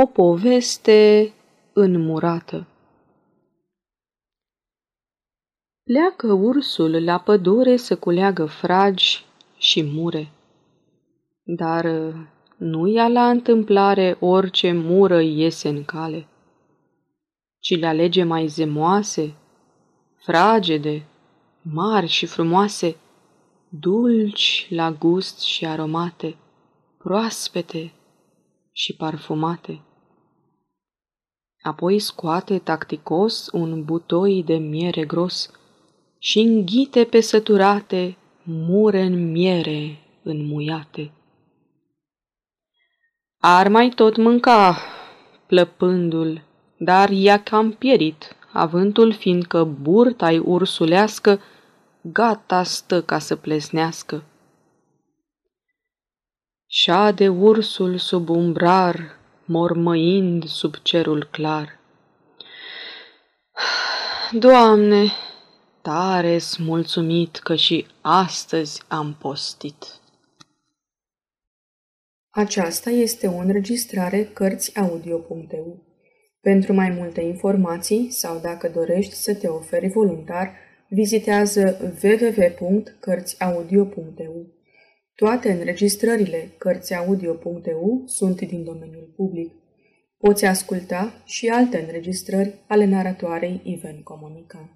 O poveste înmurată Pleacă ursul la pădure să culeagă fragi și mure. Dar nu ia la întâmplare orice mură iese în cale, ci le alege mai zemoase, fragede, mari și frumoase, dulci la gust și aromate, proaspete și parfumate. Apoi scoate tacticos un butoi de miere gros și înghite pe săturate mure în miere înmuiate. Ar mai tot mânca, plăpându-l, dar i-a cam pierit, avântul fiindcă burta-i ursulească gata stă ca să plesnească. Șade ursul sub umbrar, mormăind sub cerul clar. Doamne, tare mulțumit că și astăzi am postit. Aceasta este o înregistrare Cărțiaudio.eu. Pentru mai multe informații sau dacă dorești să te oferi voluntar, vizitează www.cărțiaudio.eu. Toate înregistrările Cărțiaudio.eu sunt din domeniul public. Poți asculta și alte înregistrări ale naratoarei Iven Comunica.